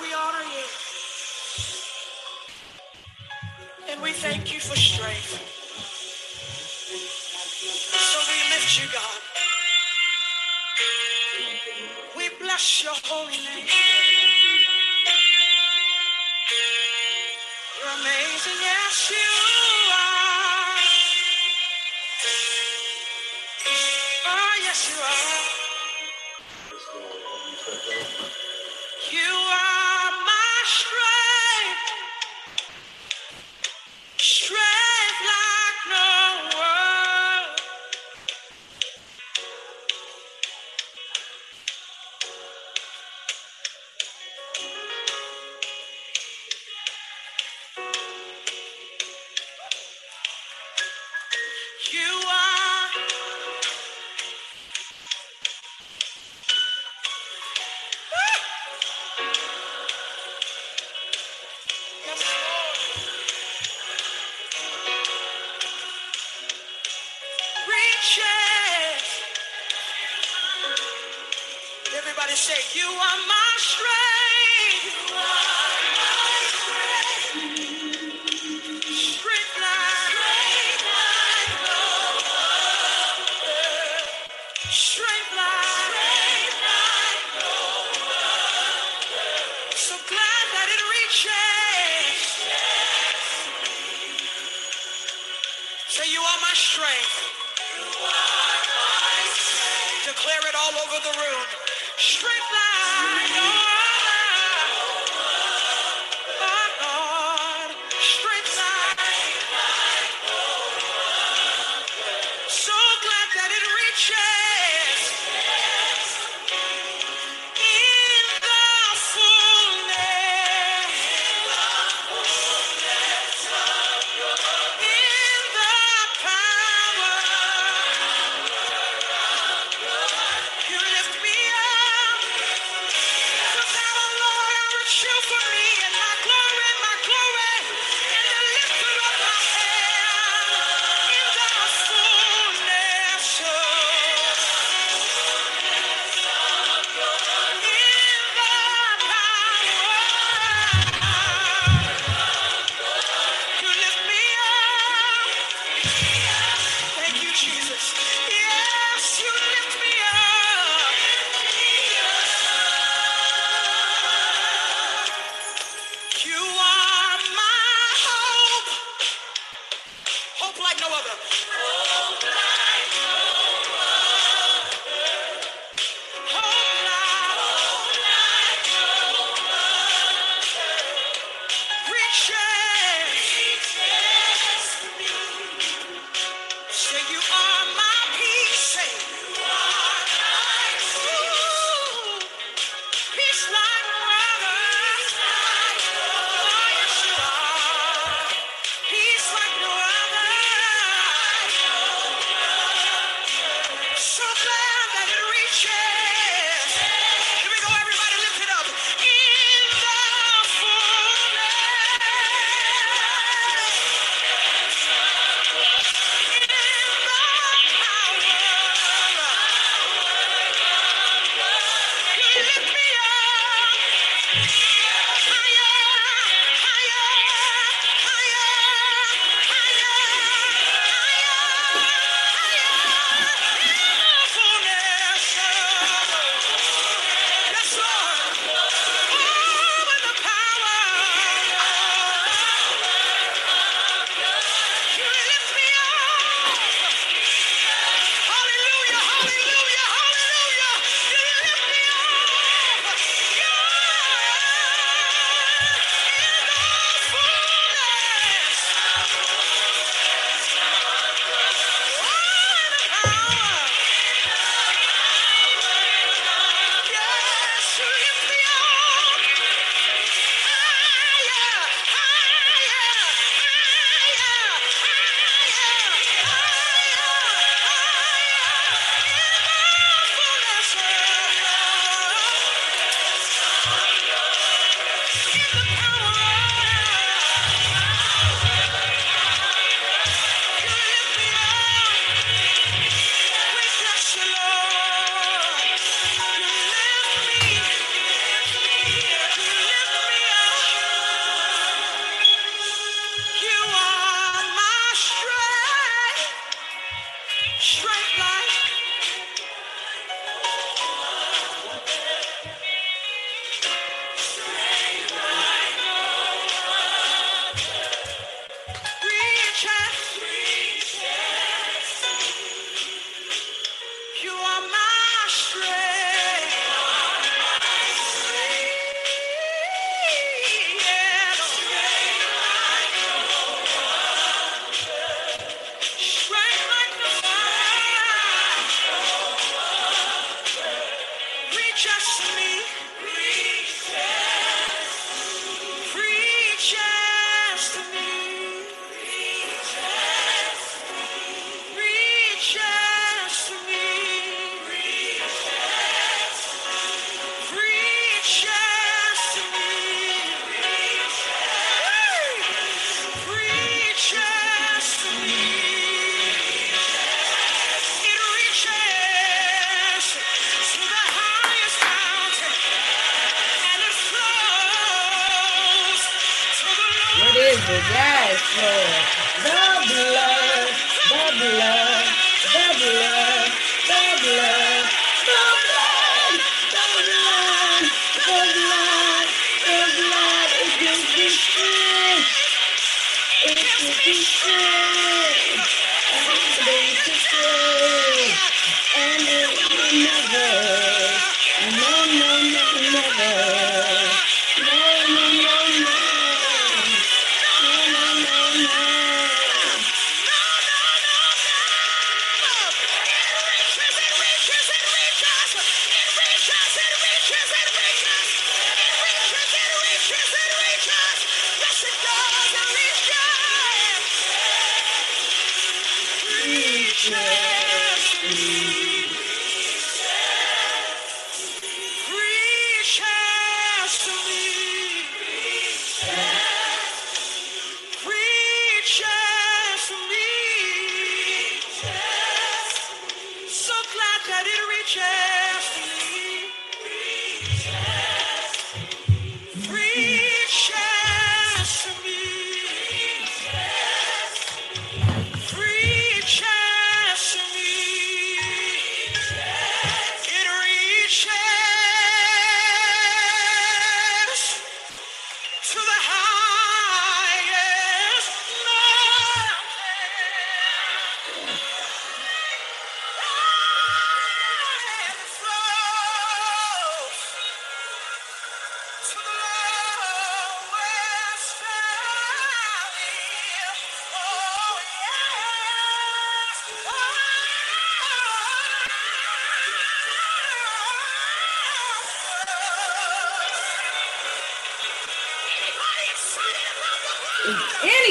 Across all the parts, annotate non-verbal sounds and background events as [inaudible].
we honor you. And we thank you for strength. So we lift you, God. We bless your holy name. You're amazing, yes, you are. Oh, yes, you are.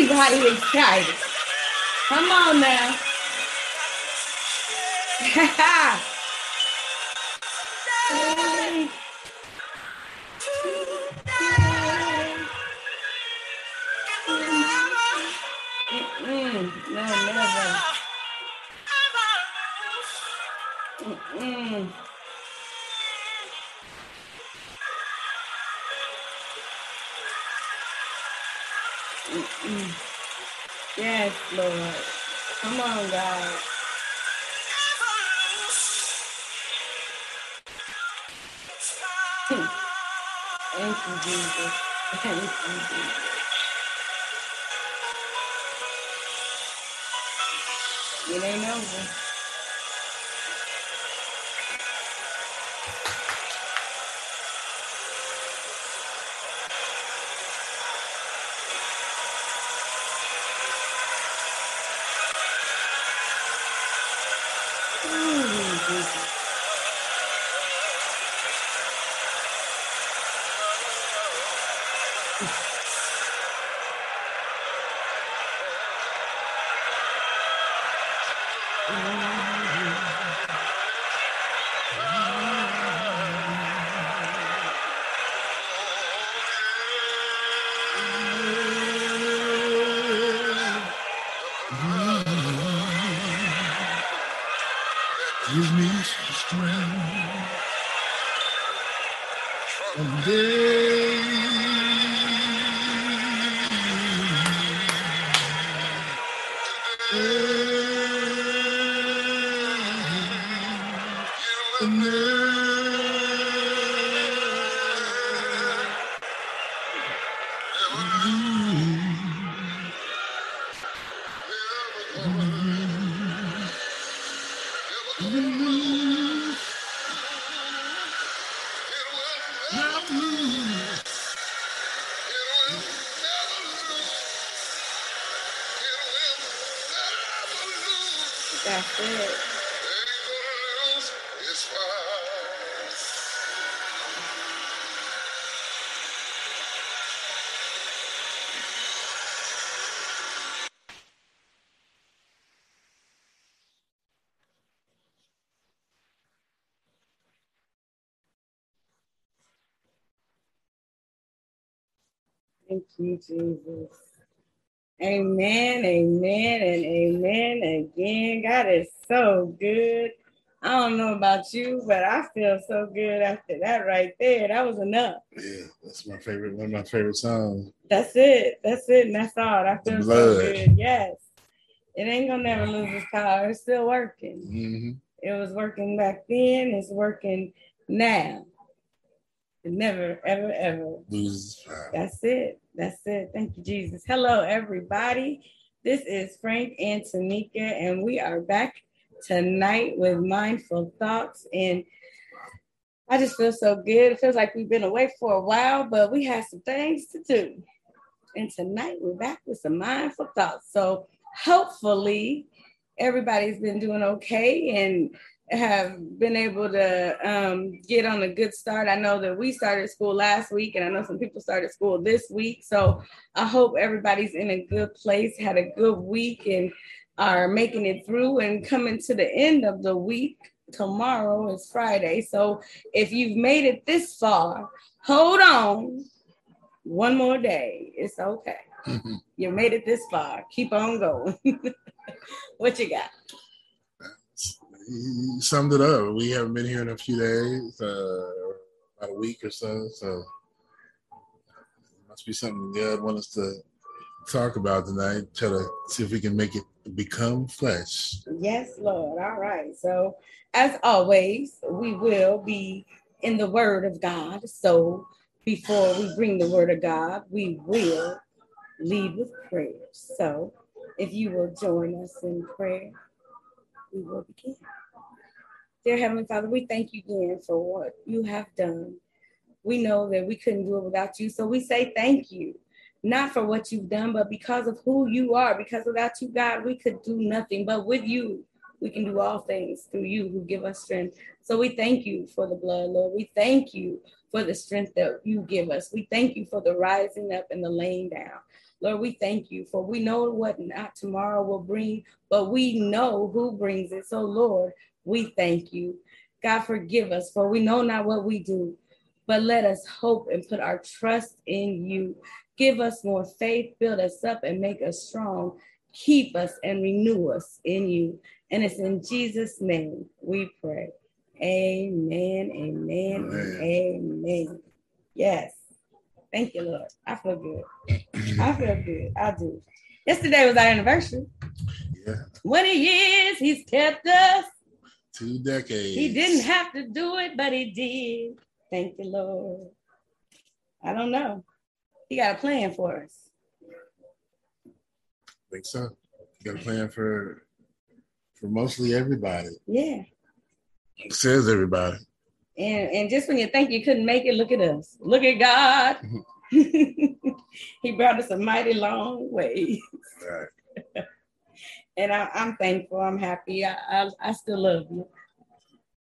Anybody excited? Come on now. [laughs] That's you, Jesus. Amen, amen, and amen again. God is so good. I don't know about you, but I feel so good after that right there. That was enough. Yeah, that's my favorite. One of my favorite songs. That's it. That's it. And that's all. I feel so good. Yes. It ain't gonna never lose its power. It's still working. hmm It was working back then. It's working now. It never, ever, ever Loses power. That's it. That's it. Thank you, Jesus. Hello, everybody. This is Frank and Tanika, and we are back tonight with mindful thoughts. And I just feel so good. It feels like we've been away for a while, but we have some things to do. And tonight we're back with some mindful thoughts. So hopefully everybody's been doing okay and have been able to um, get on a good start. I know that we started school last week, and I know some people started school this week. So I hope everybody's in a good place, had a good week, and are making it through and coming to the end of the week. Tomorrow is Friday. So if you've made it this far, hold on one more day. It's okay. [laughs] You made it this far. Keep on going. [laughs] what you got? Summed it up. We haven't been here in a few days, uh, about a week or so. So must be something God wants us to talk about tonight. Try to see if we can make it become flesh. Yes, Lord. All right. So, as always, we will be in the Word of God. So, before we bring the Word of God, we will lead with prayer. So, if you will join us in prayer, we will begin. Dear Heavenly Father, we thank you again for what you have done. We know that we couldn't do it without you. So, we say thank you not for what you've done, but because of who you are. Because without you, God, we could do nothing. But with you, we can do all things through you who give us strength. So we thank you for the blood, Lord. We thank you for the strength that you give us. We thank you for the rising up and the laying down. Lord, we thank you for we know what not tomorrow will bring, but we know who brings it. So, Lord, we thank you. God, forgive us, for we know not what we do, but let us hope and put our trust in you. Give us more faith, build us up, and make us strong. Keep us and renew us in you. And it's in Jesus' name we pray. Amen, amen, and amen. Yes. Thank you, Lord. I feel good. I feel good. I do. Yesterday was our anniversary. Yeah, 20 years he's kept us. two decades. He didn't have to do it, but he did. Thank you, Lord. I don't know. He got a plan for us. think so. You got a plan for for mostly everybody. Yeah. Says everybody. And and just when you think you couldn't make it, look at us. Look at God. [laughs] he brought us a mighty long way. Right. [laughs] And I, I'm thankful. I'm happy. I, I, I still love you.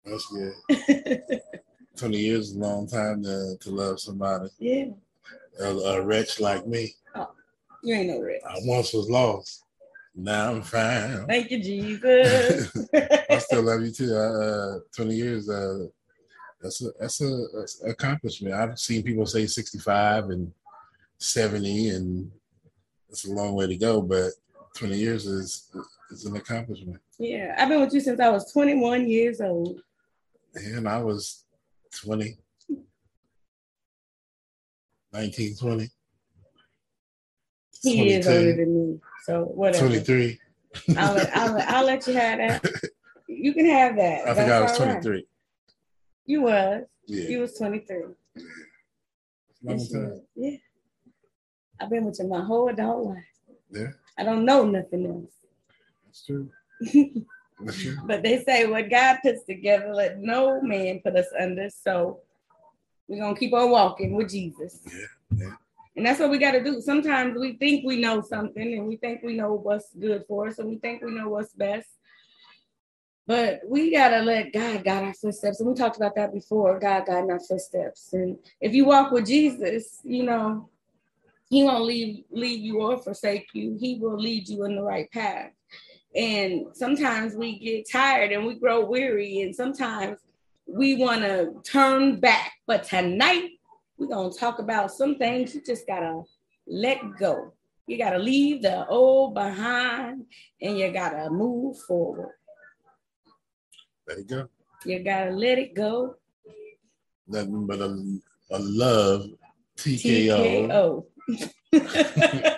That's good. [laughs] 20 years is a long time to, to love somebody. yeah. A, a wretch like me. Oh, You ain't no rich. I once was lost. Now I'm fine. Thank you, Jesus. I still love you too. Uh, 20 years, uh, that's a that's a, that's a accomplishment. I've seen people say 65 and 70, and it's a long way to go. But 20 years is is an accomplishment. yeah. I've been with you since I was 21 years old. And I was 20, 19, 20, He is older than me. So whatever. 23. I'll, let, I'll, I'll let you have that. [laughs] You can have that. I think I was That's all right. 23. You was. You was 23. long Yes, time. Yeah. I've been with you my whole adult life. Yeah, I don't know nothing else. that's true. [laughs] That's true. But they say what God puts together, let no man put us under. So we're gonna keep on walking with Jesus. Yeah, yeah. And that's what we gotta do. Sometimes we think we know something and we think we know what's good for us and we think we know what's best. But we gotta let God guide our footsteps. And we talked about that before, God guiding our footsteps. And if you walk with Jesus, you know, he won't leave leave you or forsake you. He will lead you in the right path. And sometimes we get tired and we grow weary, and sometimes we want to turn back. But tonight, we're to talk about some things you just got to let go. You got to leave the old behind and you got to move forward. There it go. You got to let it go. Nothing but a, a love TKO. TKO. [laughs]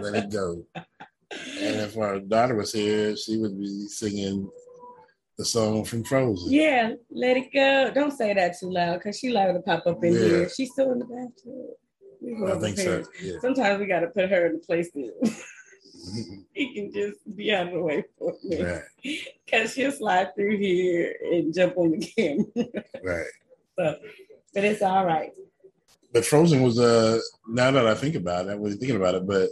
Let it go. And if our daughter was here, she would be singing the song from Frozen. yeah, let it go. Don't say that too loud because she liable to pop up in Yeah. here. She's still in the bathroom. I think her so. Yeah. Sometimes we got to put her in the place he can just be out of the way for me. right, Because she'll slide through here and jump on the [laughs] camera. right. so, but it's all right. But Frozen was uh now that I think about it, I wasn't thinking about it, but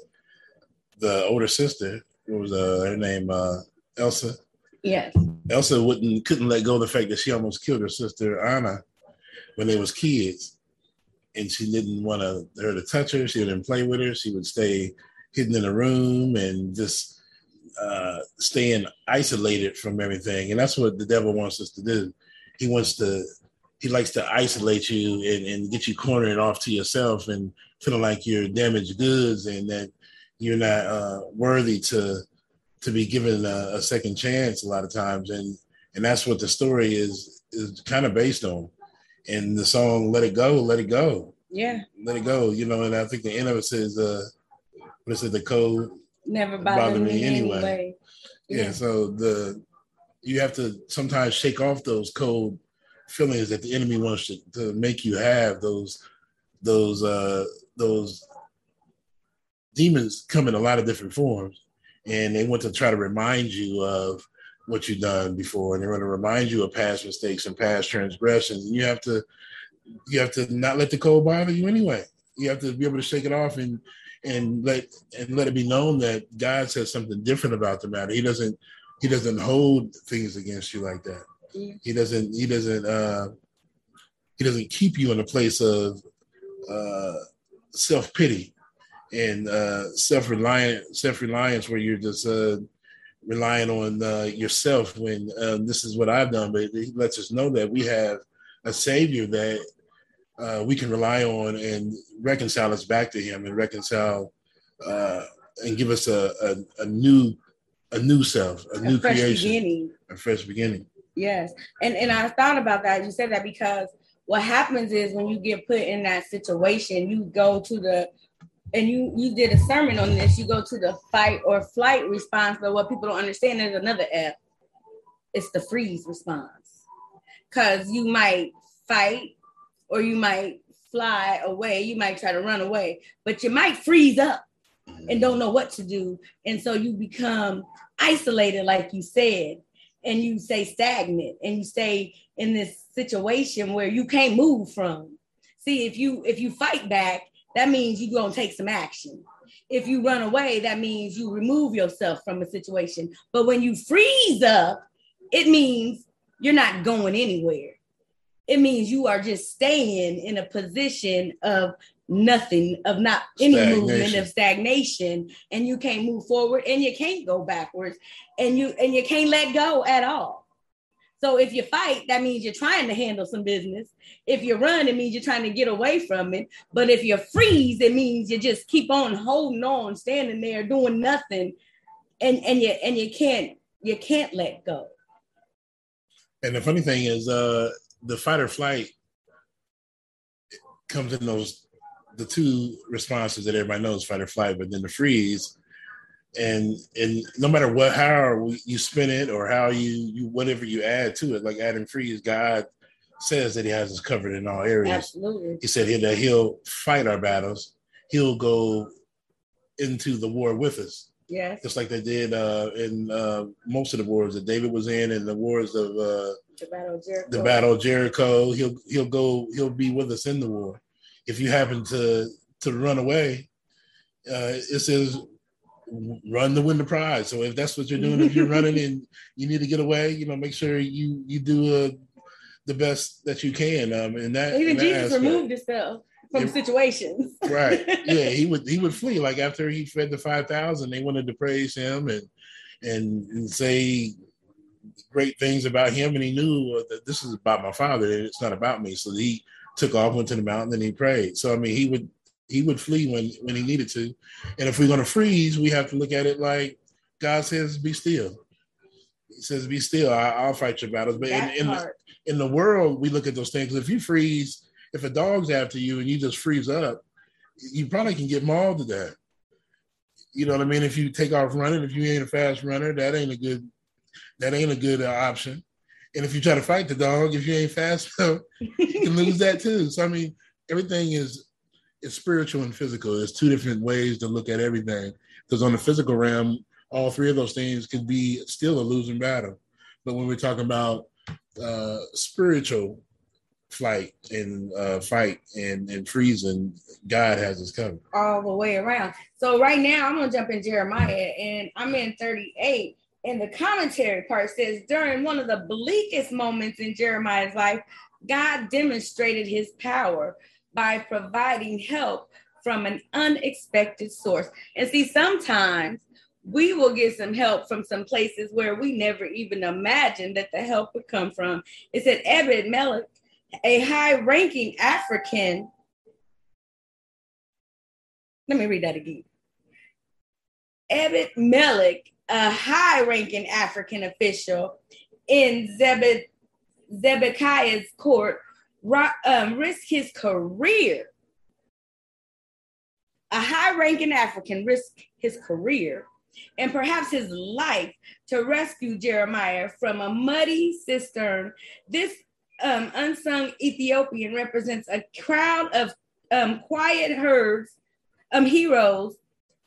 the older sister, was uh, her name? Uh, Elsa. Yes. Elsa wouldn't couldn't let go of the fact that she almost killed her sister Anna when they was kids, and she didn't want to her to touch her. She didn't play with her. She would stay hidden in a room and just uh, staying isolated from everything. And that's what the devil wants us to do. He wants to he likes to isolate you and, and get you cornered off to yourself and feeling like you're damaged goods and that you're not uh, worthy to to be given a, a second chance a lot of times and and that's what the story is is kind of based on and the song let it go let it go Yeah. let it go you know and i think the end of it says uh what is it the code Never Bother bothered me me anyway. anyway. yeah. so the you have to sometimes shake off those cold feelings that the enemy wants to, to make you have those those uh those demons come in a lot of different forms and they want to try to remind you of what you've done before and they want to remind you of past mistakes and past transgressions and you have to you have to not let the cold bother you anyway you have to be able to shake it off and and let and let it be known that god says something different about the matter. He doesn't he doesn't hold things against you like that. He doesn't he doesn't uh he doesn't keep you in a place of uh self-pity and uh, self-reliant self-reliance where you're just uh, relying on uh, yourself when um, this is what I've done, but he lets us know that we have a savior that uh, we can rely on and reconcile us back to him and reconcile uh, and give us a, a, a, new a new self, a, a new creation, beginning. a fresh beginning. Yes, and and I thought about that. You said that because what happens is when you get put in that situation, you go to the and you you did a sermon on this. You go to the fight or flight response, but what people don't understand is another F. It's the freeze response, because you might fight or you might fly away. You might try to run away, but you might freeze up and mm-hmm. don't know what to do, and so you become isolated, like you said, and you stay stagnant, and you stay in this situation where you can't move from. See, if you if you fight back that means you're going to take some action. If you run away, that means you remove yourself from a situation. But when you freeze up, it means you're not going anywhere. It means you are just staying in a position of nothing, of not any stagnation. movement, of stagnation, and you can't move forward and you can't go backwards and you and you can't let go at all. So if you fight, that means you're trying to handle some business. If you run, it means you're trying to get away from it. But if you freeze, it means you just keep on holding on, standing there doing nothing, and and you and you can't you can't let go. And the funny thing is, uh, the fight or flight comes in those the two responses that everybody knows, fight or flight, but then the freeze. And and no matter what how you spin it or how you you whatever you add to it like adam freeze god says that he has us covered in all areas. Absolutely. He said that he'll fight our battles. He'll go into the war with us. Yes. Just like they did uh in uh most of the wars that david was in and the wars of uh the battle of jericho the battle of jericho he'll he'll go he'll be with us in the war if you happen to to run away uh it says run to win the prize. So if that's what you're doing, if you're running [laughs] and you need to get away, you know, make sure you you do uh, the best that you can. Um, and that even Jesus aspect. removed himself from it, situations. [laughs] right. Yeah, he would he would flee. Like after he fed the five thousand, they wanted to praise him and and, and say great things about him, and he knew uh, that this is about my father. It's not about me. So he took off, went to the mountain, and he prayed. So I mean, he would he would flee when when he needed to. And if we're going to freeze, we have to look at it like God says, "Be still." He says, "Be still. I, will fight your battles." But in, in the, in the world, we look at those things. If you freeze, if a dog's after you and you just freeze up, you probably can get mauled to death. You know what I mean? If you take off running, if you ain't a fast runner, that ain't a good that ain't a good uh, option. And if you try to fight the dog, if you ain't fast, [laughs] enough, you can lose that too. So I mean, everything is it's spiritual and physical. There's two different ways to look at everything. Because on the physical realm, all three of those things could be still a losing battle. But when we're talking about uh, spiritual flight and uh, fight and, and freezing, God has us covered. All the way around. So right now I'm gonna jump in Jeremiah and I'm in 38. And the commentary part says during one of the bleakest moments in Jeremiah's life, God demonstrated his power by providing help from an unexpected source. And see, sometimes we will get some help from some places where we never even imagined that the help would come from. It said Ebed Melech, a high ranking African. Let me read that again. Ebed Melech, a high ranking African official in Zedekiah's court, um, risk his career. A high ranking African risked his career and perhaps his life to rescue Jeremiah from a muddy cistern. This um, unsung Ethiopian represents a crowd of um, quiet herds, um, heroes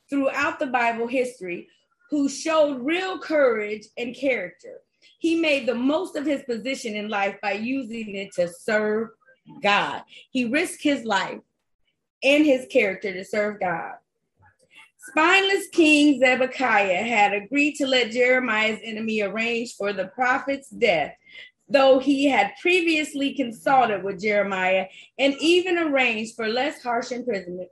throughout the Bible history who showed real courage and character. He made the most of his position in life by using it to serve God. He risked his life and his character to serve God. Spineless King Zedekiah had agreed to let Jeremiah's enemy arrange for the prophet's death. though he had previously consulted with Jeremiah and even arranged for less harsh imprisonment.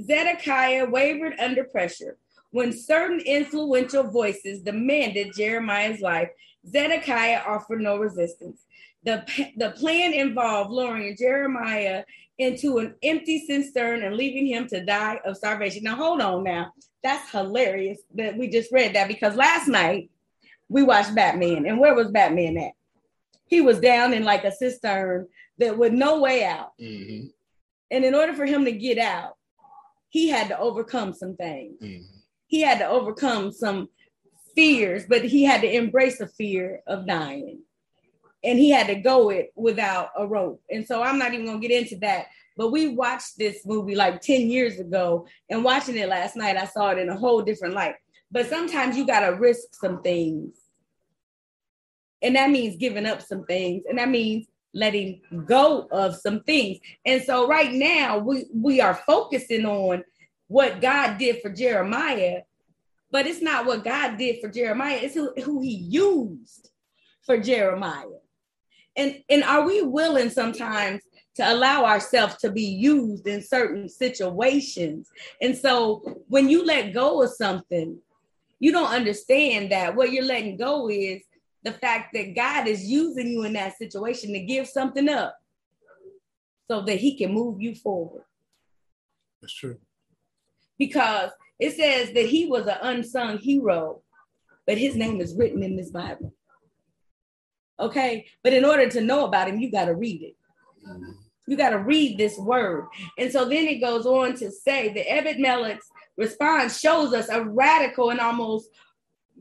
Zedekiah wavered under pressure. When certain influential voices demanded Jeremiah's life, Zedekiah offered no resistance. The, the plan involved luring Jeremiah into an empty cistern and leaving him to die of starvation. Now, hold on now. That's hilarious that we just read that because last night we watched Batman. And where was Batman at? He was down in like a cistern that with no way out. Mm-hmm. And in order for him to get out, he had to overcome some things. Mm-hmm. He had to overcome some fears, but he had to embrace the fear of dying. And he had to go it without a rope. And so I'm not even gonna get into that. But we watched this movie like 10 years ago, and watching it last night, I saw it in a whole different light. But sometimes you gotta risk some things. And that means giving up some things, and that means letting go of some things. And so right now we we are focusing on what God did for Jeremiah, but it's not what God did for Jeremiah, it's who, who he used for Jeremiah. And and are we willing sometimes to allow ourselves to be used in certain situations? And so when you let go of something, you don't understand that what you're letting go is the fact that God is using you in that situation to give something up so that he can move you forward. That's true. Because it says that he was an unsung hero, but his name is written in this Bible. Okay. But in order to know about him, you got to read it. You got to read this word. And so then it goes on to say that Ebed-Melech's response shows us a radical and almost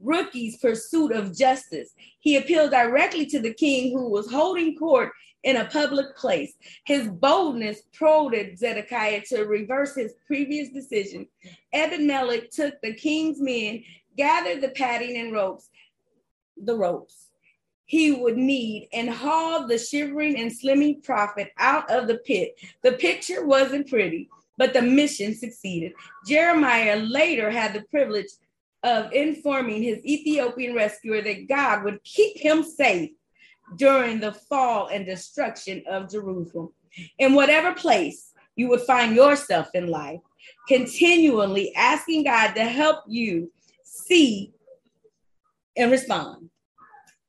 rookie's pursuit of justice. He appealed directly to the king who was holding court in a public place. His boldness prodded Zedekiah to reverse his previous decision. Ebed-Melech took the king's men, gathered the padding and ropes, the ropes he would need, and hauled the shivering and slimming prophet out of the pit. The picture wasn't pretty, but the mission succeeded. Jeremiah later had the privilege of informing his Ethiopian rescuer that God would keep him safe during the fall and destruction of Jerusalem. In whatever place you would find yourself in life, continually asking God to help you see and respond.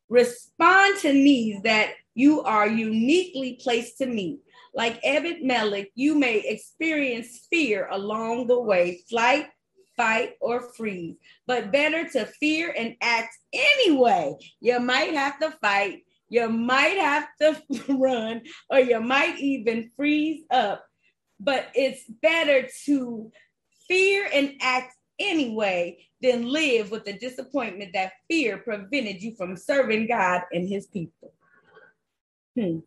Respond to needs that you are uniquely placed to meet. Like Ebed-Melech, you may experience fear along the way, flight, fight, or freeze, but better to fear and act anyway. You might have to fight, you might have to [laughs] run, or you might even freeze up, but it's better to fear and act anyway than live with the disappointment that fear prevented you from serving God and his people. Hmm.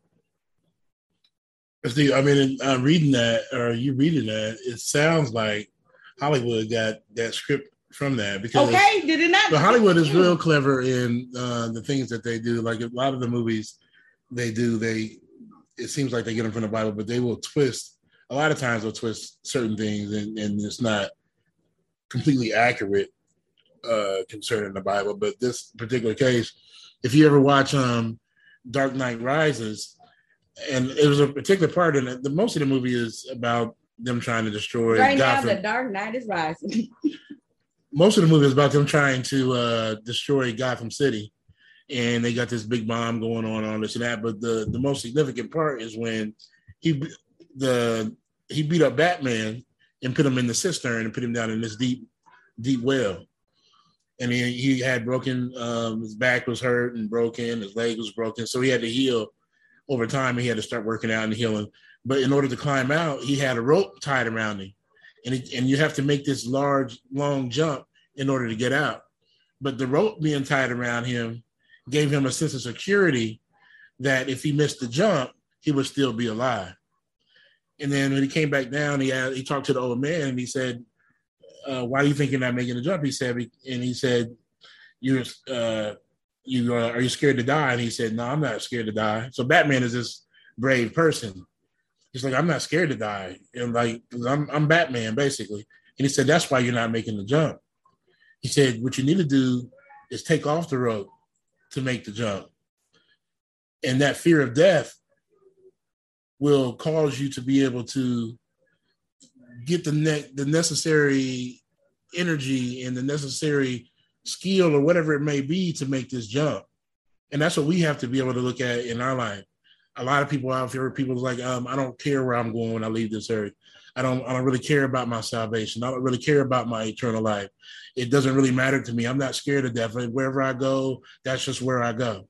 I mean, uh, reading that or you reading that, it sounds like Hollywood got that script from that because okay, did it not? But Hollywood is real clever in uh, the things that they do. Like a lot of the movies they do, they it seems like they get them from the Bible, but they will twist. A lot of times they'll twist certain things, and, and it's not completely accurate uh, concerning the Bible. But this particular case, if you ever watch um, Dark Knight Rises, and it was a particular part in it. The most of the movie is about them trying to destroy right Gotham. now, the Dark Knight is rising. [laughs] most of the movie is about them trying to uh, destroy Gotham City, and they got this big bomb going on, all this and that. But the the most significant part is when he the he beat up Batman and put him in the cistern and put him down in this deep deep well. And he, he had broken um, his back was hurt and broken, his leg was broken, so he had to heal over time. And he had to start working out and healing. But in order to climb out, he had a rope tied around him and it, and you have to make this large long jump in order to get out. But the rope being tied around him gave him a sense of security that if he missed the jump, he would still be alive. And then when he came back down, he had, he talked to the old man and he said, uh, "Why do you think you're not making the jump?" He said, and he said, "You're uh, you uh, are you scared to die?" And he said, "No, I'm not scared to die." So Batman is this brave person He's like, I'm not scared to die. And like, I'm, I'm Batman, basically. And he said, That's why you're not making the jump. He said, What you need to do is take off the rope to make the jump. And that fear of death will cause you to be able to get the ne- the necessary energy and the necessary skill or whatever it may be to make this jump. And that's what we have to be able to look at in our life. A lot of people out there, people like, um, I don't care where I'm going when I leave this earth. I don't, I don't really care about my salvation. I don't really care about my eternal life. It doesn't really matter to me. I'm not scared of death. Wherever I go, that's just where I go.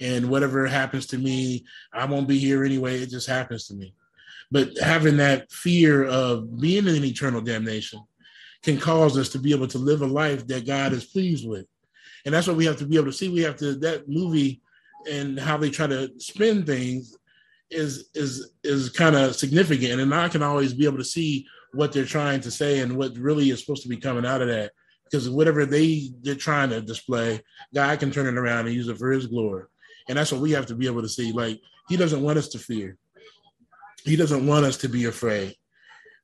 And whatever happens to me, I won't be here anyway. It just happens to me. But having that fear of being in eternal damnation can cause us to be able to live a life that God is pleased with. And that's what we have to be able to see. We have to that movie and how they try to spin things is is is kind of significant. And I can always be able to see what they're trying to say and what really is supposed to be coming out of that. Because whatever they they're trying to display, God can turn it around and use it for his glory. And that's what we have to be able to see. Like he doesn't want us to fear. He doesn't want us to be afraid.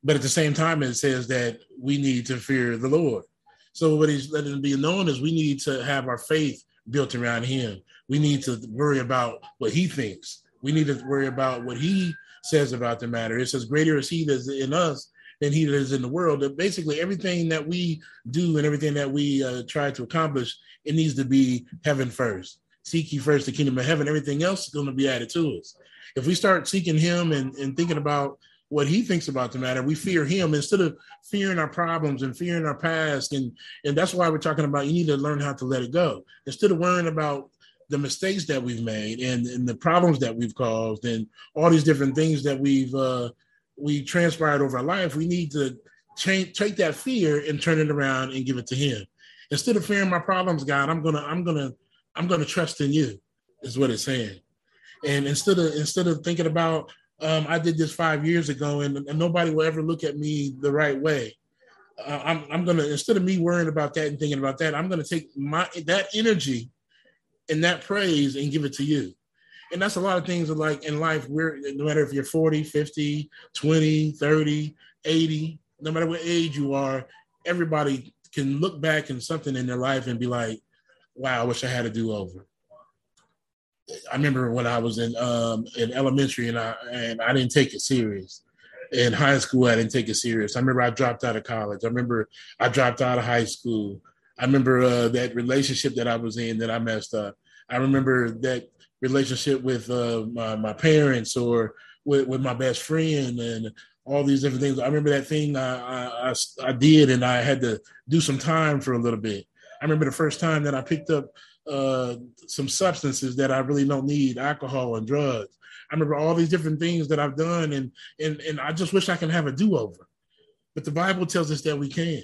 But at the same time, it says that we need to fear the Lord. So what he's letting be known is we need to have our faith built around him. We need to worry about what he thinks. We need to worry about what he says about the matter. It says, Greater is he that's in us than he that is in the world. That basically everything that we do and everything that we uh, try to accomplish, it needs to be heaven first. Seek ye first the kingdom of heaven. Everything else is going to be added to us. If we start seeking him and, and thinking about what he thinks about the matter. We fear him instead of fearing our problems and fearing our past. And, and that's why we're talking about you need to learn how to let it go. Instead of worrying about the mistakes that we've made and, and the problems that we've caused and all these different things that we've uh, we transpired over our life, we need to change take that fear and turn it around and give it to him. Instead of fearing my problems, God, I'm gonna, I'm gonna, I'm gonna trust in you, is what it's saying. And instead of instead of thinking about um, I did this five years ago, and, and, nobody will ever look at me the right way. Uh, I'm, I'm gonna instead of me worrying about that and thinking about that, I'm gonna take my that energy and that praise and give it to you. And that's a lot of things like in life. We're no matter if you're 40, 50, 20, 30, 80, no matter what age you are, everybody can look back in something in their life and be like, "Wow, I wish I had a do over." I remember when I was in um, in elementary and I and I didn't take it serious. In high school, I didn't take it serious. I remember I dropped out of college. I remember I dropped out of high school. I remember uh, that relationship that I was in that I messed up. I remember that relationship with uh, my, my parents or with, with my best friend and all these different things. I remember that thing I, I, I did and I had to do some time for a little bit. I remember the first time that I picked up uh, some substances that I really don't need, alcohol and drugs. I remember all these different things that I've done, and and and I just wish I can have a do over. But the Bible tells us that we can.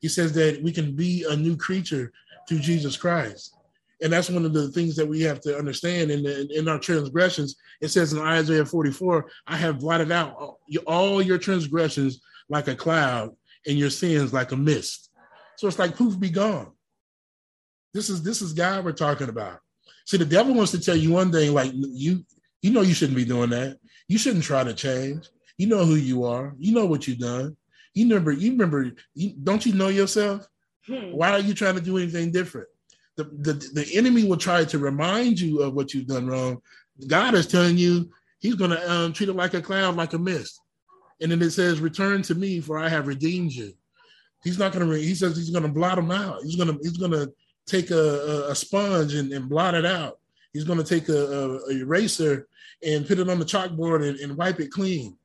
He says that we can be a new creature through Jesus Christ. And that's one of the things that we have to understand in, the, in our transgressions. It says in Isaiah 44, I have blotted out all your transgressions like a cloud and your sins like a mist. So it's like poof, be gone. This is this is God we're talking about. See, the devil wants to tell you one thing, like you you know you shouldn't be doing that. You shouldn't try to change. You know who you are. You know what you've done. You remember. You remember. You, don't you know yourself? Hmm. Why are you trying to do anything different? The, the the enemy will try to remind you of what you've done wrong. God is telling you He's going to um, treat it like a cloud, like a mist. And then it says, "Return to me, for I have redeemed you." He's not going to. He says he's going to blot them out. He's going to. He's going to take a, a sponge and, and, blot it out. He's going to take a, a, a, eraser and put it on the chalkboard and, and, wipe it clean.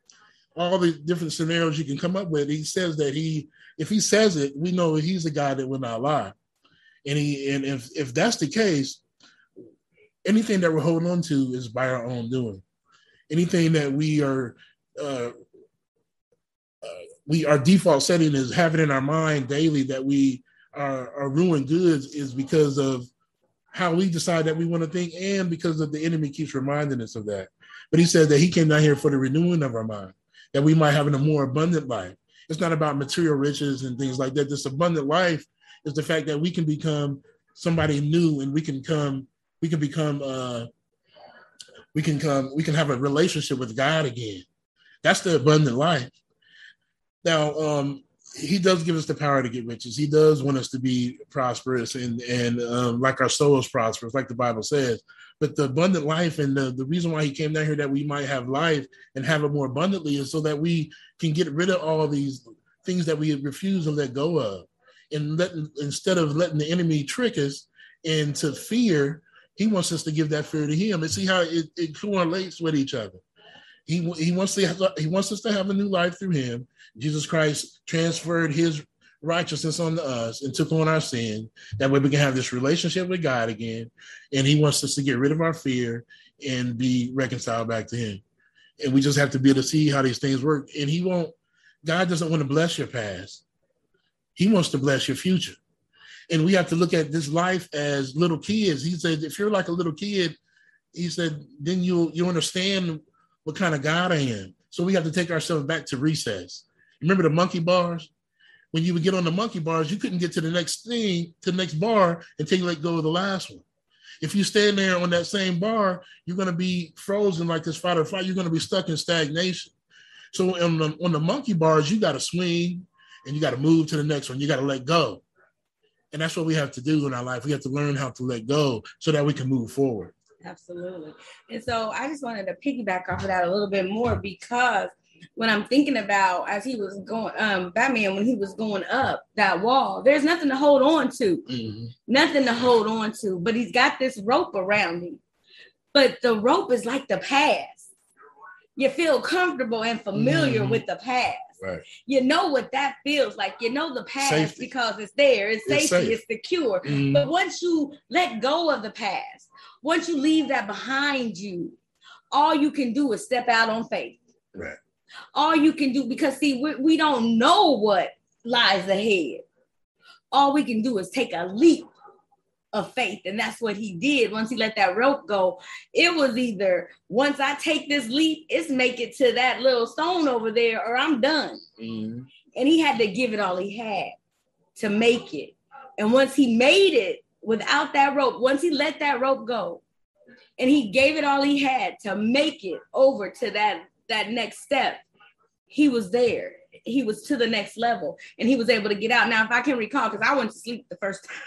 All the different scenarios you can come up with. He says that he, if he says it, we know he's a guy that will not lie. And and if if that's the case, anything that we're holding on to is by our own doing. Anything that we are, uh, uh, we our default setting is having in our mind daily that we are, are ruined goods is because of how we decide that we want to think and because of the enemy keeps reminding us of that. But he said that he came down here for the renewing of our mind, that we might have a more abundant life. It's not about material riches and things like that. This abundant life is the fact that we can become somebody new and we can come, we can become uh we can come, we can have a relationship with God again. That's the abundant life. Now, um, he does give us the power to get riches. He does want us to be prosperous and and um, like our souls prosperous, like the Bible says. But the abundant life and the, the reason why he came down here that we might have life and have it more abundantly is so that we can get rid of all these things that we refuse to let go of. And let, instead of letting the enemy trick us into fear, he wants us to give that fear to him and see how it, it correlates with each other. He, he wants to have, he wants us to have a new life through him. Jesus Christ transferred his righteousness onto us and took on our sin. That way we can have this relationship with God again. And he wants us to get rid of our fear and be reconciled back to him. And we just have to be able to see how these things work. And he won't, God doesn't want to bless your past. He wants to bless your future. And we have to look at this life as little kids. He said, if you're like a little kid, he said, then you you understand what kind of God I am. So we have to take ourselves back to recess. Remember the monkey bars? When you would get on the monkey bars, you couldn't get to the next thing, to the next bar until you let go of the last one. If you stand there on that same bar, you're going to be frozen like this fight or flight. You're going to be stuck in stagnation. So on the, on the monkey bars, you got to swing and you got to move to the next one. You got to let go. And that's what we have to do in our life. We have to learn how to let go so that we can move forward. Absolutely. And so I just wanted to piggyback off of that a little bit more because when I'm thinking about as he was going, um, Batman, when he was going up that wall, there's nothing to hold on to, Mm-hmm. nothing to hold on to, but he's got this rope around him. But the rope is like the past. You feel comfortable and familiar Mhm. with the past. Right. You know what that feels like. You know the past Safety. because it's there, it's, It's safety, safe. it's secure. Mhm. But once you let go of the past, once you leave that behind you, all you can do is step out on faith. Right. All you can do, because see, we, we don't know what lies ahead. All we can do is take a leap of faith. And that's what he did once he let that rope go. It was either once I take this leap, it's make it to that little stone over there, or I'm done Mhm. and he had to give it all he had to make it. And once he made it without that rope, once he let that rope go, and he gave it all he had to make it over to that that next step, he was there. He was to the next level, and he was able to get out. Now, if I can recall, because I went to sleep the first time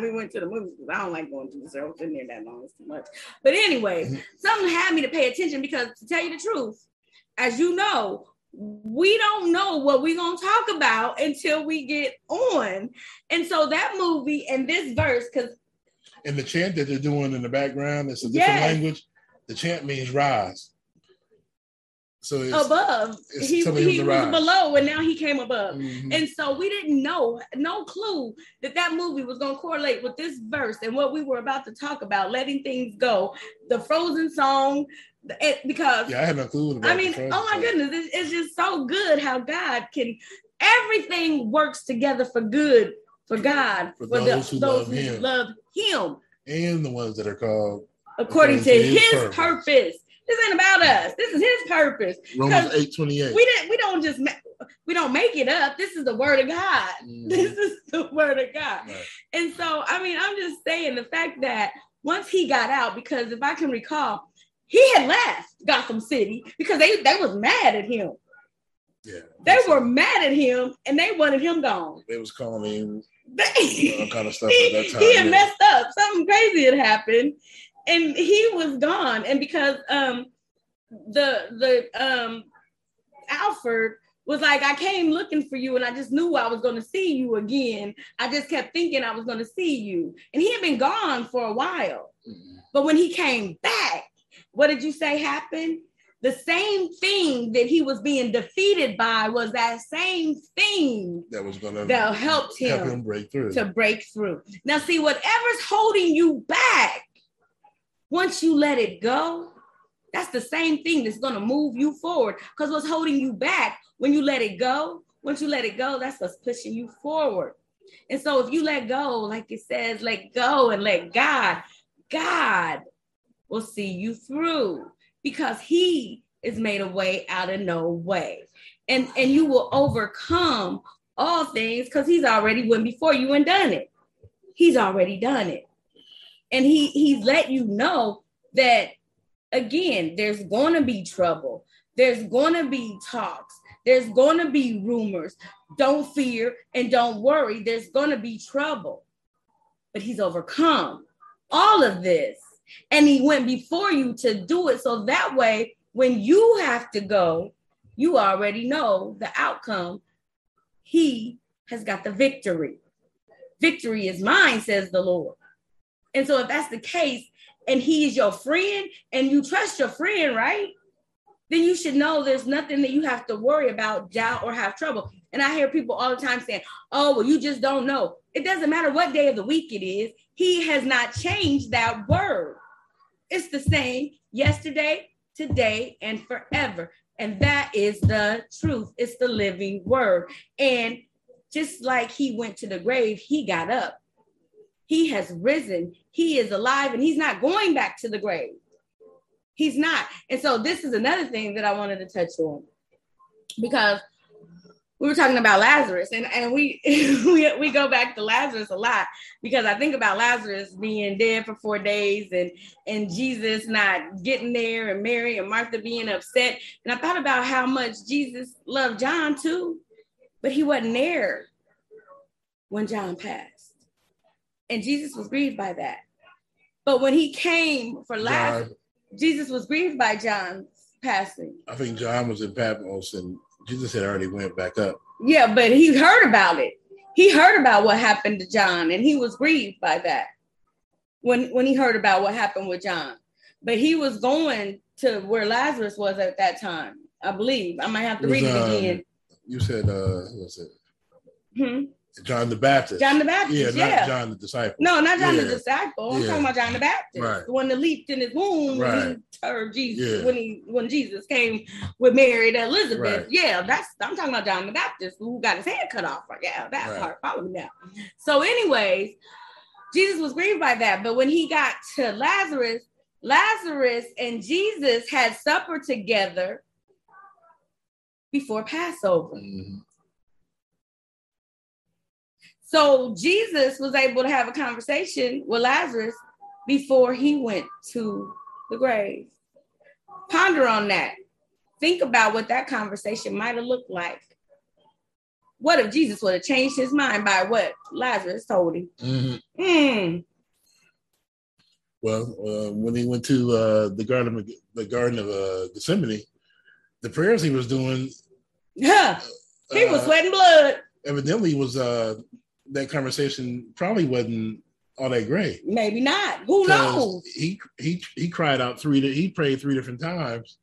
we went to the movies, because I don't like going to the show in there that long. It's too much. But anyway, something had me to pay attention because, to tell you the truth, as you know, we don't know what we're going to talk about until we get on. And so that movie and this verse, because And the chant that they're doing in the background, it's a different Yes. language. The chant means rise. So it's, above, it's he, he was below and now he came above. Mhm. And so we didn't know, no clue that that movie was going to correlate with this verse and what we were about to talk about, letting things go, the Frozen song, it, because yeah, I had no clue about I mean, oh my goodness, it's, it's just so good how God can everything works together for good for God For the- those who love Him. love Him And the ones that are called according to to His, His purpose. purpose. This ain't about us. This is His purpose. Romans Because eight twenty eight. We didn't. We don't just. ma- We don't make it up. This is the Word of God. Mhm. This is the Word of God. Right. And so, I mean, I'm just saying the fact that once he got out, because if I can recall, he had left Gotham City because they they was mad at him. Yeah, They were mad at him and they wanted him gone. They was calling him They, kind of stuff he, at that time. [laughs] he had yeah. messed up. Something crazy had happened, and he was gone. And because um the the um Alfred was like, I came looking for you, and I just knew I was going to see you again. I just kept thinking I was going to see you, and he had been gone for a while. Mhm. But when he came back, what did you say happened? The same thing that he was being defeated by was that same thing that was gonna that helped him, help him break through. to break through. Now, see, whatever's holding you back, once you let it go, that's the same thing that's going to move you forward. Because what's holding you back, when you let it go, once you let it go, that's what's pushing you forward. And so, if you let go, like it says, let go and let God, God will see you through because He is made a way out of no way. And, and you will overcome all things because he's already went before you and done it. He's already done it. And he he's let you know that again, there's going to be trouble. There's going to be talks. There's going to be rumors. Don't fear and don't worry. There's going to be trouble. But he's overcome all of this. And he went before you to do it. So that way, when you have to go, you already know the outcome. He has got the victory. Victory is mine, says the Lord. And so, if that's the case, and he is your friend, and you trust your friend, right? Then you should know there's nothing that you have to worry about, doubt, or have trouble. And I hear people all the time saying, Oh, well, you just don't know. It doesn't matter what day of the week it is, he has not changed that word. It's the same yesterday, today, and forever. And that is the truth. It's the living word. And just like he went to the grave, he got up. He has risen. He is alive and he's not going back to the grave. He's not. And so this is another thing that I wanted to touch on because we were talking about Lazarus and, and we, [laughs] we we go back to Lazarus a lot because I think about Lazarus being dead for four days and and Jesus not getting there and Mary and Martha being upset. And I thought about how much Jesus loved John too, but he wasn't there when John passed. And Jesus was grieved by that. But when he came for Lazarus, Jesus was grieved by John's passing. I think John was in Patmos and Jesus had already went back up. Yeah, but he heard about it. He heard about what happened to John and he was grieved by that when when he heard about what happened with John. But he was going to where Lazarus was at that time, I believe. I might have to was, read it um, again. You said uh who was it? Hmm? John the Baptist. John the Baptist. yeah, Yeah. not John the disciple. No, not John the disciple. I'm Yeah. talking about John the Baptist, Right. the one that leaped in his womb when Right. he heard Jesus Yeah. when he when Jesus came with Mary to Elizabeth. Right. Yeah, that's I'm talking about John the Baptist who got his head cut off. Yeah, that Right. part. Follow me now. So, anyways, Jesus was grieved by that, but when he got to Lazarus, Lazarus and Jesus had supper together before Passover. Mhm. So Jesus was able to have a conversation with Lazarus before he went to the grave. Ponder on that. Think about what that conversation might have looked like. What if Jesus would have changed his mind by what Lazarus told him? Mhm. Hmm. Well, uh, when he went to uh, the garden of the Garden of uh, Gethsemane, the prayers he was doing Huh. He was uh, sweating blood. evidently was uh, that conversation probably wasn't all that great. Maybe not. Who knows? He he he cried out three. He prayed three different times.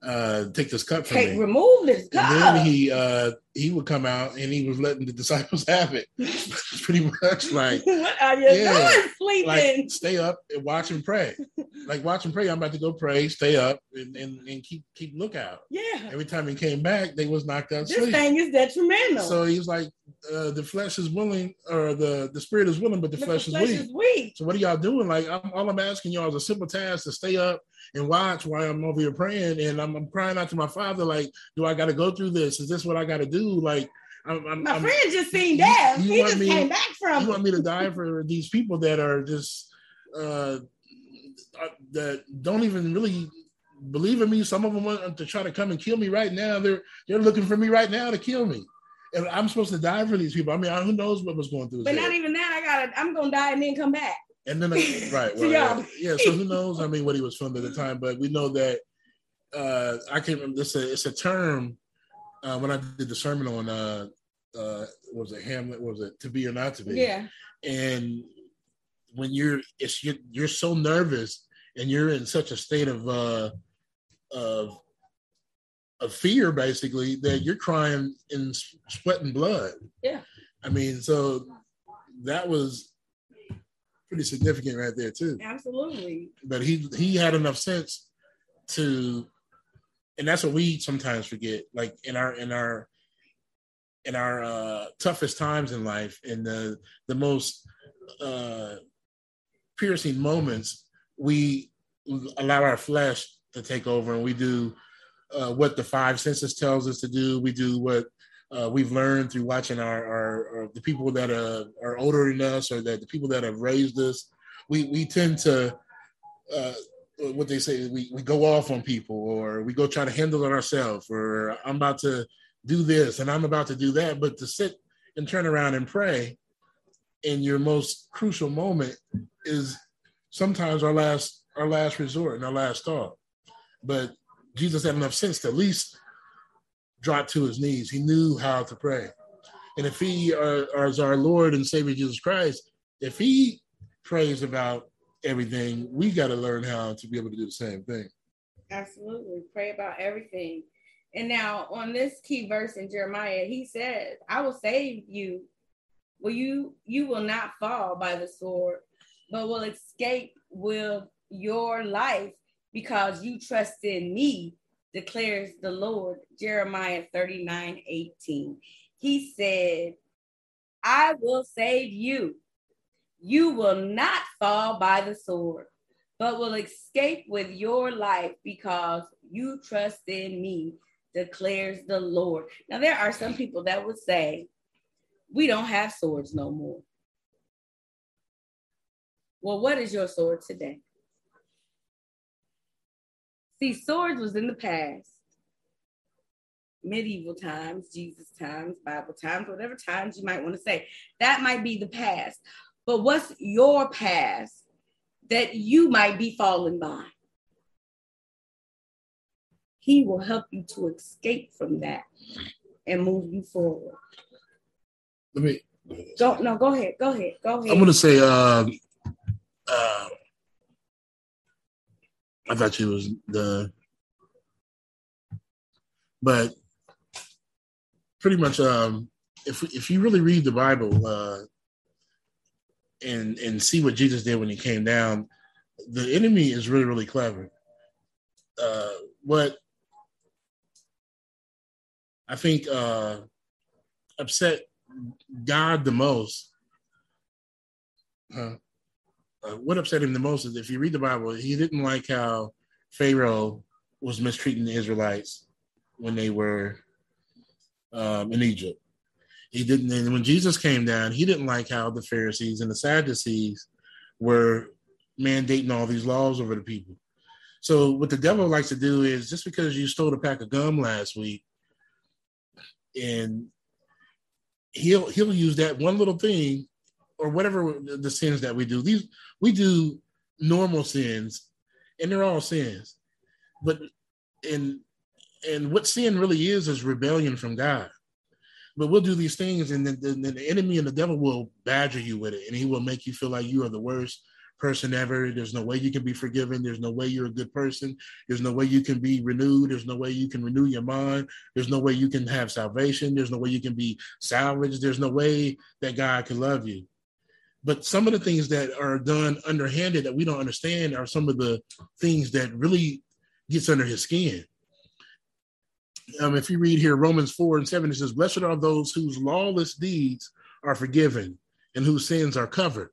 Uh, take this cup from Take me. remove this And then he uh, he would come out and he was letting the disciples [laughs] have it. [laughs] Pretty much like what [laughs] are you Yeah. doing sleeping? like stay up and watch and pray. Like watch and pray. I'm about to go pray. Stay up and, and, and keep keep lookout. yeah. Every time he came back, they was knocked out This asleep. thing is detrimental. So he was like, uh, the flesh is willing, or the the spirit is willing, but the But flesh, the is weak. is weak. So what are y'all doing? Like, I'm, all I'm asking y'all is a simple task to stay up and watch while I'm over here praying, and I'm, I'm crying out to my father, like, do I got to go through this? Is this what I got to do? Like, I'm, I'm, My I'm- friend just seen death. you he just me- came back from you want me to die for these people that are just uh, uh, that don't even really believe in me. Some of them want to try to come and kill me right now. They're they're looking for me right now to kill me, and I'm supposed to die for these people. I mean, who knows what was going through? But head. not even that. I gotta. I'm gonna die and then come back. And then, I- [laughs] right, well, yeah. yeah. So who knows? I mean, what he was filmed at the time, but we know that uh, I can't remember. It's a it's a term uh, when I did the sermon on uh, uh, was it Hamlet? Was it to be or not to be? Yeah. And when you're it's you're, you're so nervous and you're in such a state of uh, of of fear, basically, that you're crying in s- sweat and blood. Yeah. I mean, so that was pretty significant right there too. Absolutely. But he he had enough sense to, and that's what we sometimes forget. Like in our in our in our uh, toughest times in life, in the the most uh, piercing moments, we allow our flesh to take over, and we do uh, what the five senses tells us to do. We do what uh, we've learned through watching our, our, our the people that are, are older than us, or that the people that have raised us. We we tend to uh, what they say we, we go off on people, or we go try to handle it ourselves, or I'm about to do this and I'm about to do that. But to sit and turn around and pray in your most crucial moment is sometimes our last our last resort and our last thought. But Jesus had enough sense to at least drop to his knees. He knew how to pray. And if he uh, as our Lord and Savior Jesus Christ, if he prays about everything, we got to learn how to be able to do the same thing. Absolutely. Pray about everything. And now on this key verse in Jeremiah, he says, I will save you. Will you you will not fall by the sword, but will escape with your life because you trust in me, declares the Lord. Jeremiah 39, 18. He said, I will save you. You will not fall by the sword, but will escape with your life because you trust in me, declares the Lord. Now, there are some people that would say, We don't have swords no more. Well, what is your sword today? See, swords was in the past, medieval times, Jesus times, Bible times, whatever times you might want to say. That might be the past. But what's your past that you might be falling by? He will help you to escape from that and move you forward. Let me Go no, go ahead, go ahead, go ahead. I'm gonna say um uh I thought you was the but pretty much um if if you really read the Bible uh and and see what Jesus did when he came down, the enemy is really, really clever. Uh what I think uh upset God the most uh, uh, what upset him the most is if you read the Bible, he didn't like how Pharaoh was mistreating the Israelites when they were um, in Egypt. He didn't, and when Jesus came down, he didn't like how the Pharisees and the Sadducees were mandating all these laws over the people. So, what the devil likes to do is just because you stole a pack of gum last week, and he'll he'll use that one little thing or whatever the sins that we do. These we do normal sins, and they're all sins. But and and what sin really is is rebellion from God. But we'll do these things, and then, then the enemy and the devil will badger you with it, and he will make you feel like you are the worst person ever. There's no way you can be forgiven. There's no way you're a good person. There's no way you can be renewed. There's no way you can renew your mind. There's no way you can have salvation. There's no way you can be salvaged. There's no way that God can love you. But some of the things that are done underhanded that we don't understand are some of the things that really gets under his skin. Um, if you read here Romans 4 and 7, it says, Blessed are those whose lawless deeds are forgiven and whose sins are covered.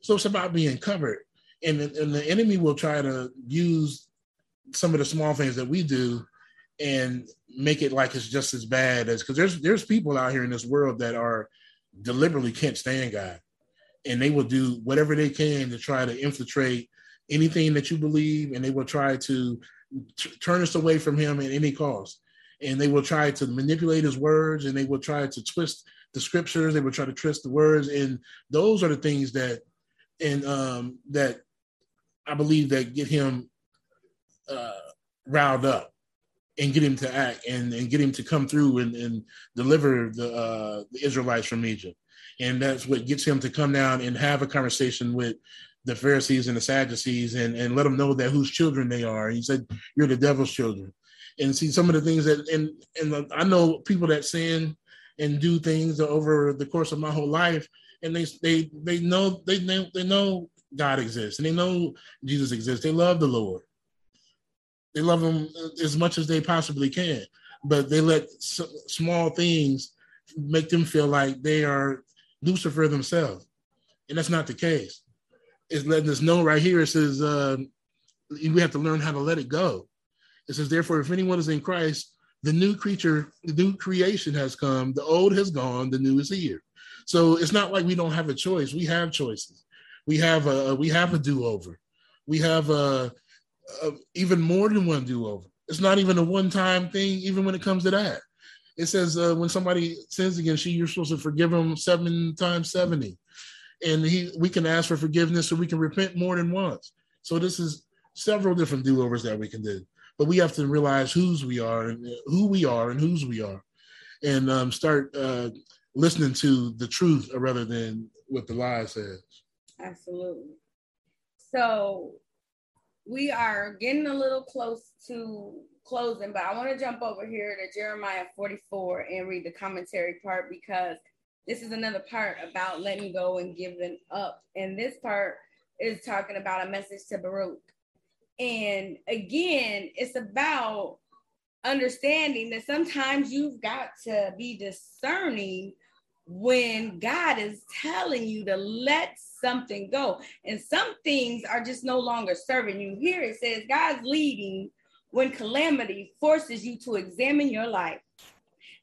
So it's about being covered. And, and the enemy will try to use some of the small things that we do and make it like it's just as bad as because there's there's people out here in this world that are deliberately can't stand God. And they will do whatever they can to try to infiltrate anything that you believe, and they will try to t- turn us away from him at any cost. And they will try to manipulate his words and they will try to twist the scriptures, they will try to twist the words. And those are the things that and um, that I believe that get him uh, riled up and get him to act and, and get him to come through and, and deliver the, uh, the Israelites from Egypt. And that's what gets him to come down and have a conversation with the Pharisees and the Sadducees and, and let them know that whose children they are. He said, You're the devil's children. And see some of the things that, and, and I know people that sin and do things over the course of my whole life and they they they know they know they know God exists and they know Jesus exists. They love the Lord. They love him as much as they possibly can, but they let s- small things make them feel like they are Lucifer themselves, and that's not the case. It's letting us know right here. It says uh, we have to learn how to let it go. It says, therefore, if anyone is in Christ, the new creature, the new creation has come. The old has gone. The new is here. So it's not like we don't have a choice. We have choices. We have a we have a do over. We have a, a even more than one do over. It's not even a one time thing. Even when it comes to that, it says uh, when somebody sins against you, you're supposed to forgive them seven times seventy, and he we can ask for forgiveness, or we can repent more than once. So this is several different do-overs that we can do. But we have to realize whose we are and who we are and whose we are, and um, start uh, listening to the truth rather than what the lie says. Absolutely. So we are getting a little close to closing, but I want to jump over here to Jeremiah 44 and read the commentary part because this is another part about letting go and giving up. And this part is talking about a message to Baruch. And again, it's about understanding that sometimes you've got to be discerning when God is telling you to let something go. And some things are just no longer serving you. Here it says God's leading when calamity forces you to examine your life.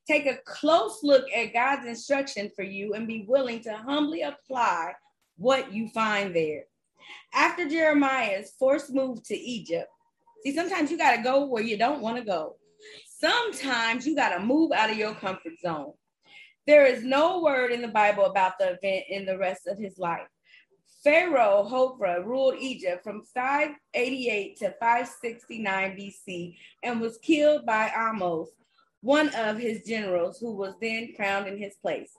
Take a close look at God's instruction for you and be willing to humbly apply what you find there. After Jeremiah's forced move to Egypt, see, sometimes you got to go where you don't want to go. Sometimes you got to move out of your comfort zone. There is no word in the Bible about the event in the rest of his life. Pharaoh Hophra ruled Egypt from 588 to 569 BC and was killed by Ahmose, one of his generals, who was then crowned in his place.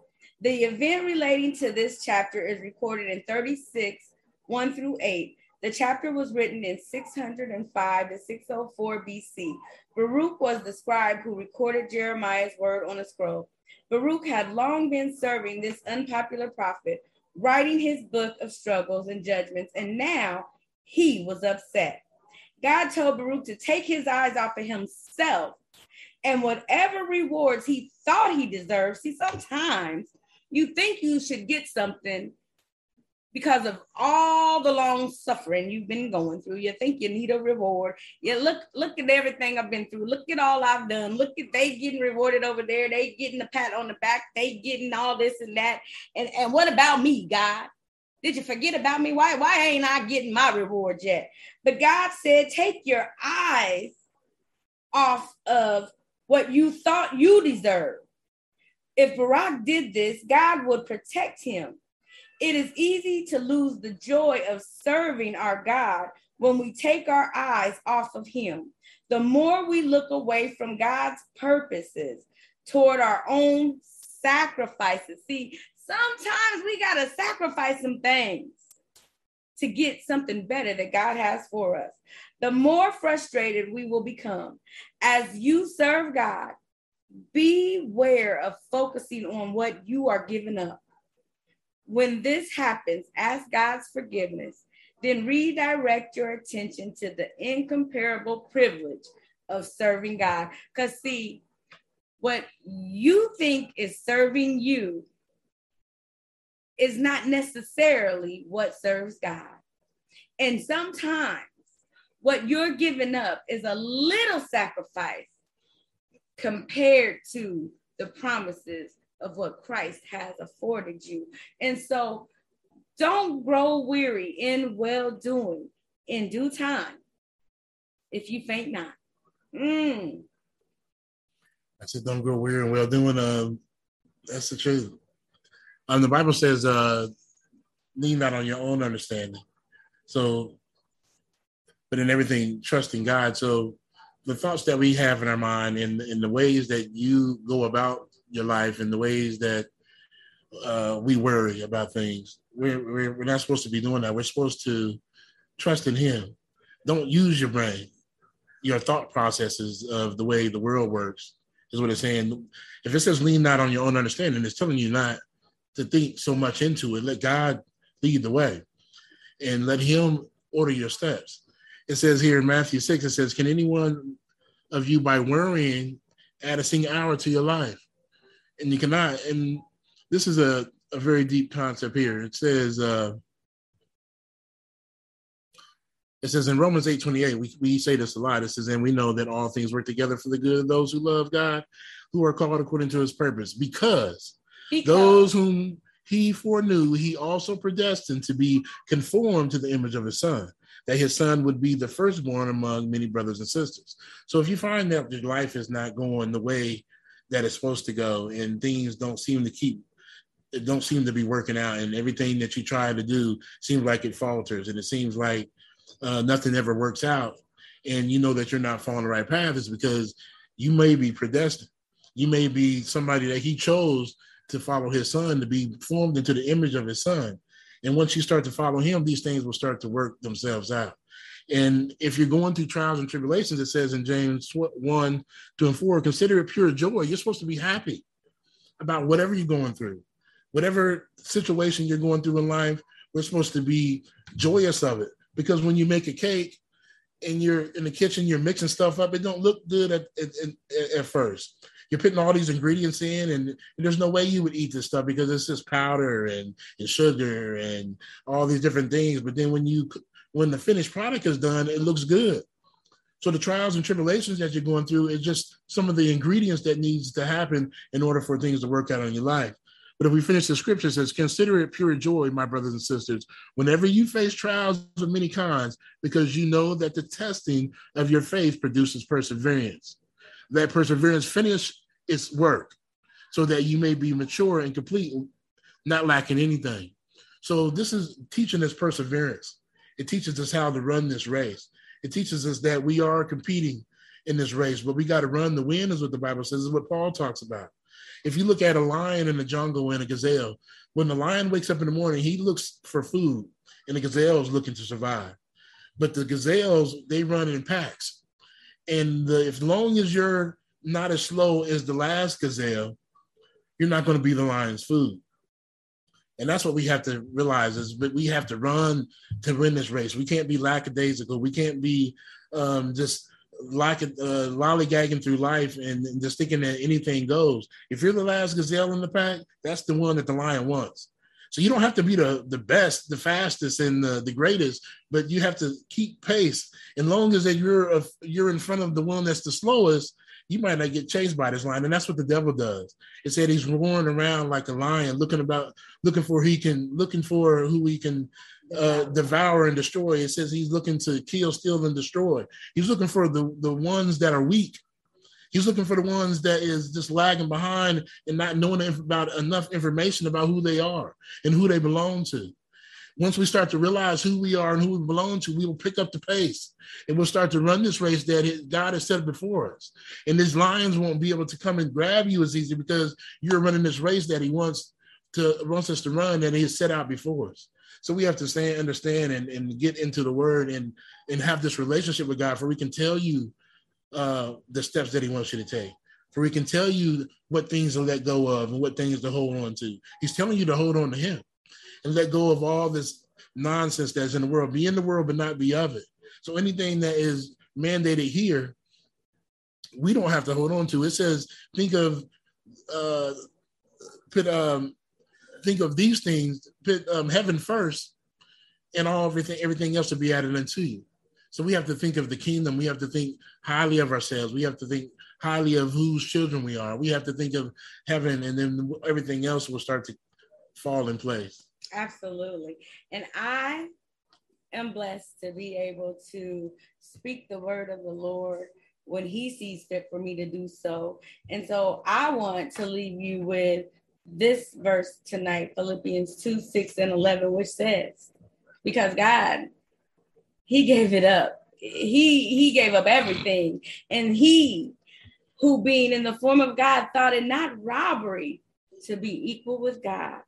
The event relating to this chapter is recorded in 36, 1 through 8. The chapter was written in 605 to 604 BC. Baruch was the scribe who recorded Jeremiah's word on a scroll. Baruch had long been serving this unpopular prophet writing his book of struggles and judgments, and now he was upset. God told Baruch to take his eyes off of himself and whatever rewards he thought he deserved. See, sometimes you think you should get something because of all the long suffering you've been going through. You think you need a reward. You look, look at everything I've been through. Look at all I've done. Look at they getting rewarded over there. They getting a pat on the back. They getting all this and that. And, and what about me, God? Did you forget about me? Why, why ain't I getting my reward yet? But God said, take your eyes off of what you thought you deserved. If Baruch did this, God would protect him it is easy to lose the joy of serving our God when we take our eyes off of Him. The more we look away from God's purposes toward our own sacrifices. See, sometimes we got to sacrifice some things to get something better that God has for us. The more frustrated we will become as you serve God, beware of focusing on what you are giving up. When this happens, ask God's forgiveness, then redirect your attention to the incomparable privilege of serving God. Because, see, what you think is serving you is not necessarily what serves God. And sometimes what you're giving up is a little sacrifice compared to the promises of what Christ has afforded you. And so don't grow weary in well doing in due time if you faint not. Mm. I said, don't grow weary in well doing. Uh, that's the truth. Um, the Bible says, uh, lean not on your own understanding. So, but in everything, trust in God. So, the thoughts that we have in our mind and in the ways that you go about your life and the ways that uh, we worry about things. We're, we're, we're not supposed to be doing that. We're supposed to trust in Him. Don't use your brain, your thought processes of the way the world works, is what it's saying. If it says lean not on your own understanding, it's telling you not to think so much into it. Let God lead the way and let Him order your steps. It says here in Matthew 6, it says, Can anyone of you by worrying add a single hour to your life? And you cannot. And this is a, a very deep concept here. It says, uh, it says in Romans 8 28, we, we say this a lot. It says, and we know that all things work together for the good of those who love God, who are called according to his purpose, because, because. those whom he foreknew, he also predestined to be conformed to the image of his son, that his son would be the firstborn among many brothers and sisters. So if you find that your life is not going the way that it's supposed to go and things don't seem to keep it don't seem to be working out and everything that you try to do seems like it falters and it seems like uh, nothing ever works out, and you know that you're not following the right path, is because you may be predestined. You may be somebody that He chose to follow His Son to be formed into the image of His Son. And once you start to follow Him, these things will start to work themselves out. And if you're going through trials and tribulations, it says in James 1, 2, and 4, consider it pure joy. You're supposed to be happy about whatever you're going through, whatever situation you're going through in life. We're supposed to be joyous of it because when you make a cake and you're in the kitchen, you're mixing stuff up, it don't look good at, at, at, first. You're putting all these ingredients in, and, and, there's no way you would eat this stuff because it's just powder and, and sugar and all these different things. But then when you when the finished product is done, it looks good. So the trials and tribulations that you're going through is just some of the ingredients that needs to happen in order for things to work out in your life. But if we finish the scripture, says, Consider it pure joy, my brothers and sisters, whenever you face trials of many kinds, because you know that the testing of your faith produces perseverance. That perseverance finish its work so that you may be mature and complete, not lacking anything. So this is teaching us perseverance. It teaches us how to run this race. It teaches us that we are competing in this race, but we got to run the win, is what the Bible says, is what Paul talks about. If you look at a lion in the jungle and a gazelle, when the lion wakes up in the morning, he looks for food, and the gazelle is looking to survive. But the gazelles, they run in packs. And the, if long as you're not as slow as the last gazelle, you're not going to be the lion's food. And that's what we have to realize is we have to run to win this race. We can't be lackadaisical. We can't be um, just uh, lollygagging through life and, and, just thinking that anything goes. If you're the last gazelle in the pack, that's the one that the lion wants. So you don't have to be the, the best, the fastest, and the, the greatest, but you have to keep pace. And long as that you're a, you're in front of the one that's the slowest, you might not get chased by this lion. And that's what the devil does. It said he's roaring around like a lion, looking about, looking for he can, looking for who he can uh, devour and destroy. It says he's looking to kill, steal, and destroy. He's looking for the, the ones that are weak. He's looking for the ones that is just lagging behind and not knowing about enough information about who they are and who they belong to once we start to realize who we are and who we belong to, we will pick up the pace and we'll start to run this race that God has set before us. And these lions won't be able to come and grab you as easy because you're running this race that He wants to wants us to run and He has set out before us. So we have to stand, understand, and, and get into the Word and and have this relationship with God, for we can tell you uh, the steps that He wants you to take. For we can tell you what things to let go of and what things to hold on to. He's telling you to hold on to Him and let go of all this nonsense that's in the world. Be in the world, but not be of it. So anything that is mandated here, we don't have to hold on to. It says, think of uh put um think of these things, put um, heaven first, and all everything everything else to be added unto you. So we have to think of the kingdom. We have to think highly of ourselves. We have to think highly of whose children we are. We have to think of heaven, and then everything else will start to fall in place. Absolutely. And I am blessed to be able to speak the word of the Lord when he sees fit for me to do so. And so I want to leave you with this verse tonight, Philippians 2, 6, and 11, which says, because God, he gave it up. He he gave up everything. And he who being in the form of God thought it not robbery to be equal with God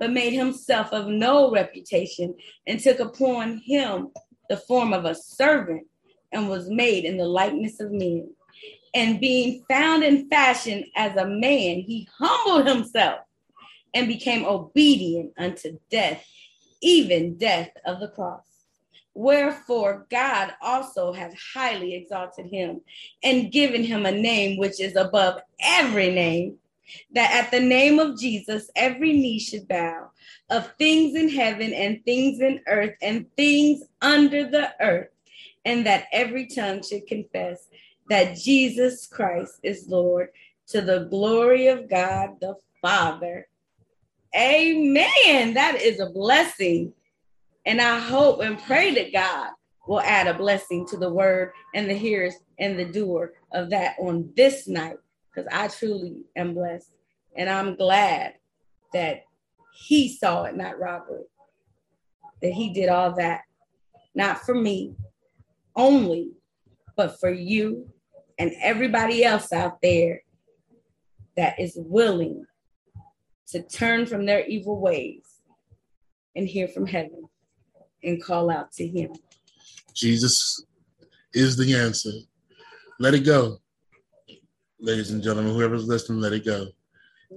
but made himself of no reputation and took upon him the form of a servant and was made in the likeness of men. And being found in fashion as a man, he humbled himself and became obedient unto death, even death of the cross. Wherefore God also has highly exalted him and given him a name which is above every name, that at the name of Jesus, every knee should bow of things in heaven and things in earth and things under the earth, and that every tongue should confess that Jesus Christ is Lord to the glory of God the Father. Amen. That is a blessing. And I hope and pray that God will add a blessing to the word and the hearers and the doer of that on this night because I truly am blessed. And I'm glad that he saw it, not Robert, that he did all that not for me only, but for you and everybody else out there that is willing to turn from their evil ways and hear from heaven and call out to him. Jesus is the answer. Let it go. Ladies and gentlemen, whoever's listening, let it go.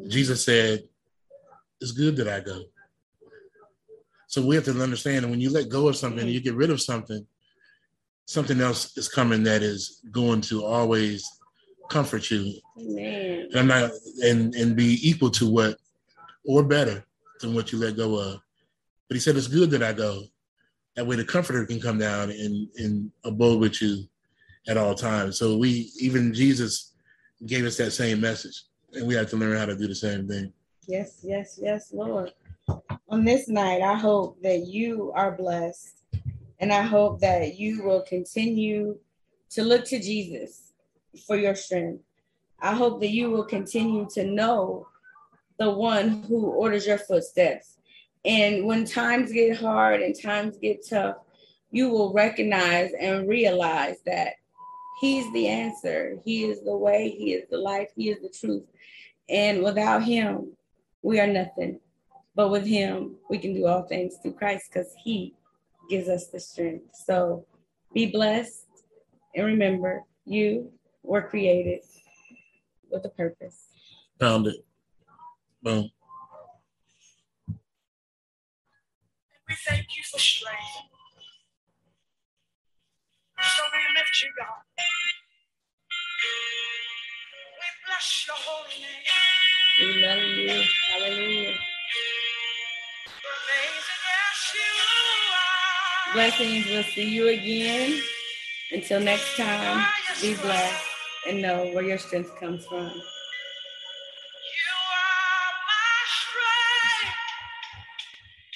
Jesus said, It's good that I go. So we have to understand that when you let go of something, you get rid of something, something else is coming that is going to always comfort you. Amen. And I'm not and and be equal to what or better than what you let go of. But he said it's good that I go. That way the comforter can come down and, and abode with you at all times. So we even Jesus gave us that same message. And we have to learn how to do the same thing. Yes, yes, yes, Lord. On this night, I hope that you are blessed. And I hope that you will continue to look to Jesus for your strength. I hope that you will continue to know the one who orders your footsteps. And when times get hard and times get tough, you will recognize and realize that He's the answer. He is the way, He is the life, He is the truth. And without Him, we are nothing. But with Him, we can do all things through Christ because He gives us the strength. So be blessed and remember, you were created with a purpose. Found it. Boom. We thank you for strength. So we lift you, God. We bless your holy name. We love you. Hallelujah. Amazing, yes, you are. Blessings. We'll see you again. Until next time, be blessed and know where your strength comes from.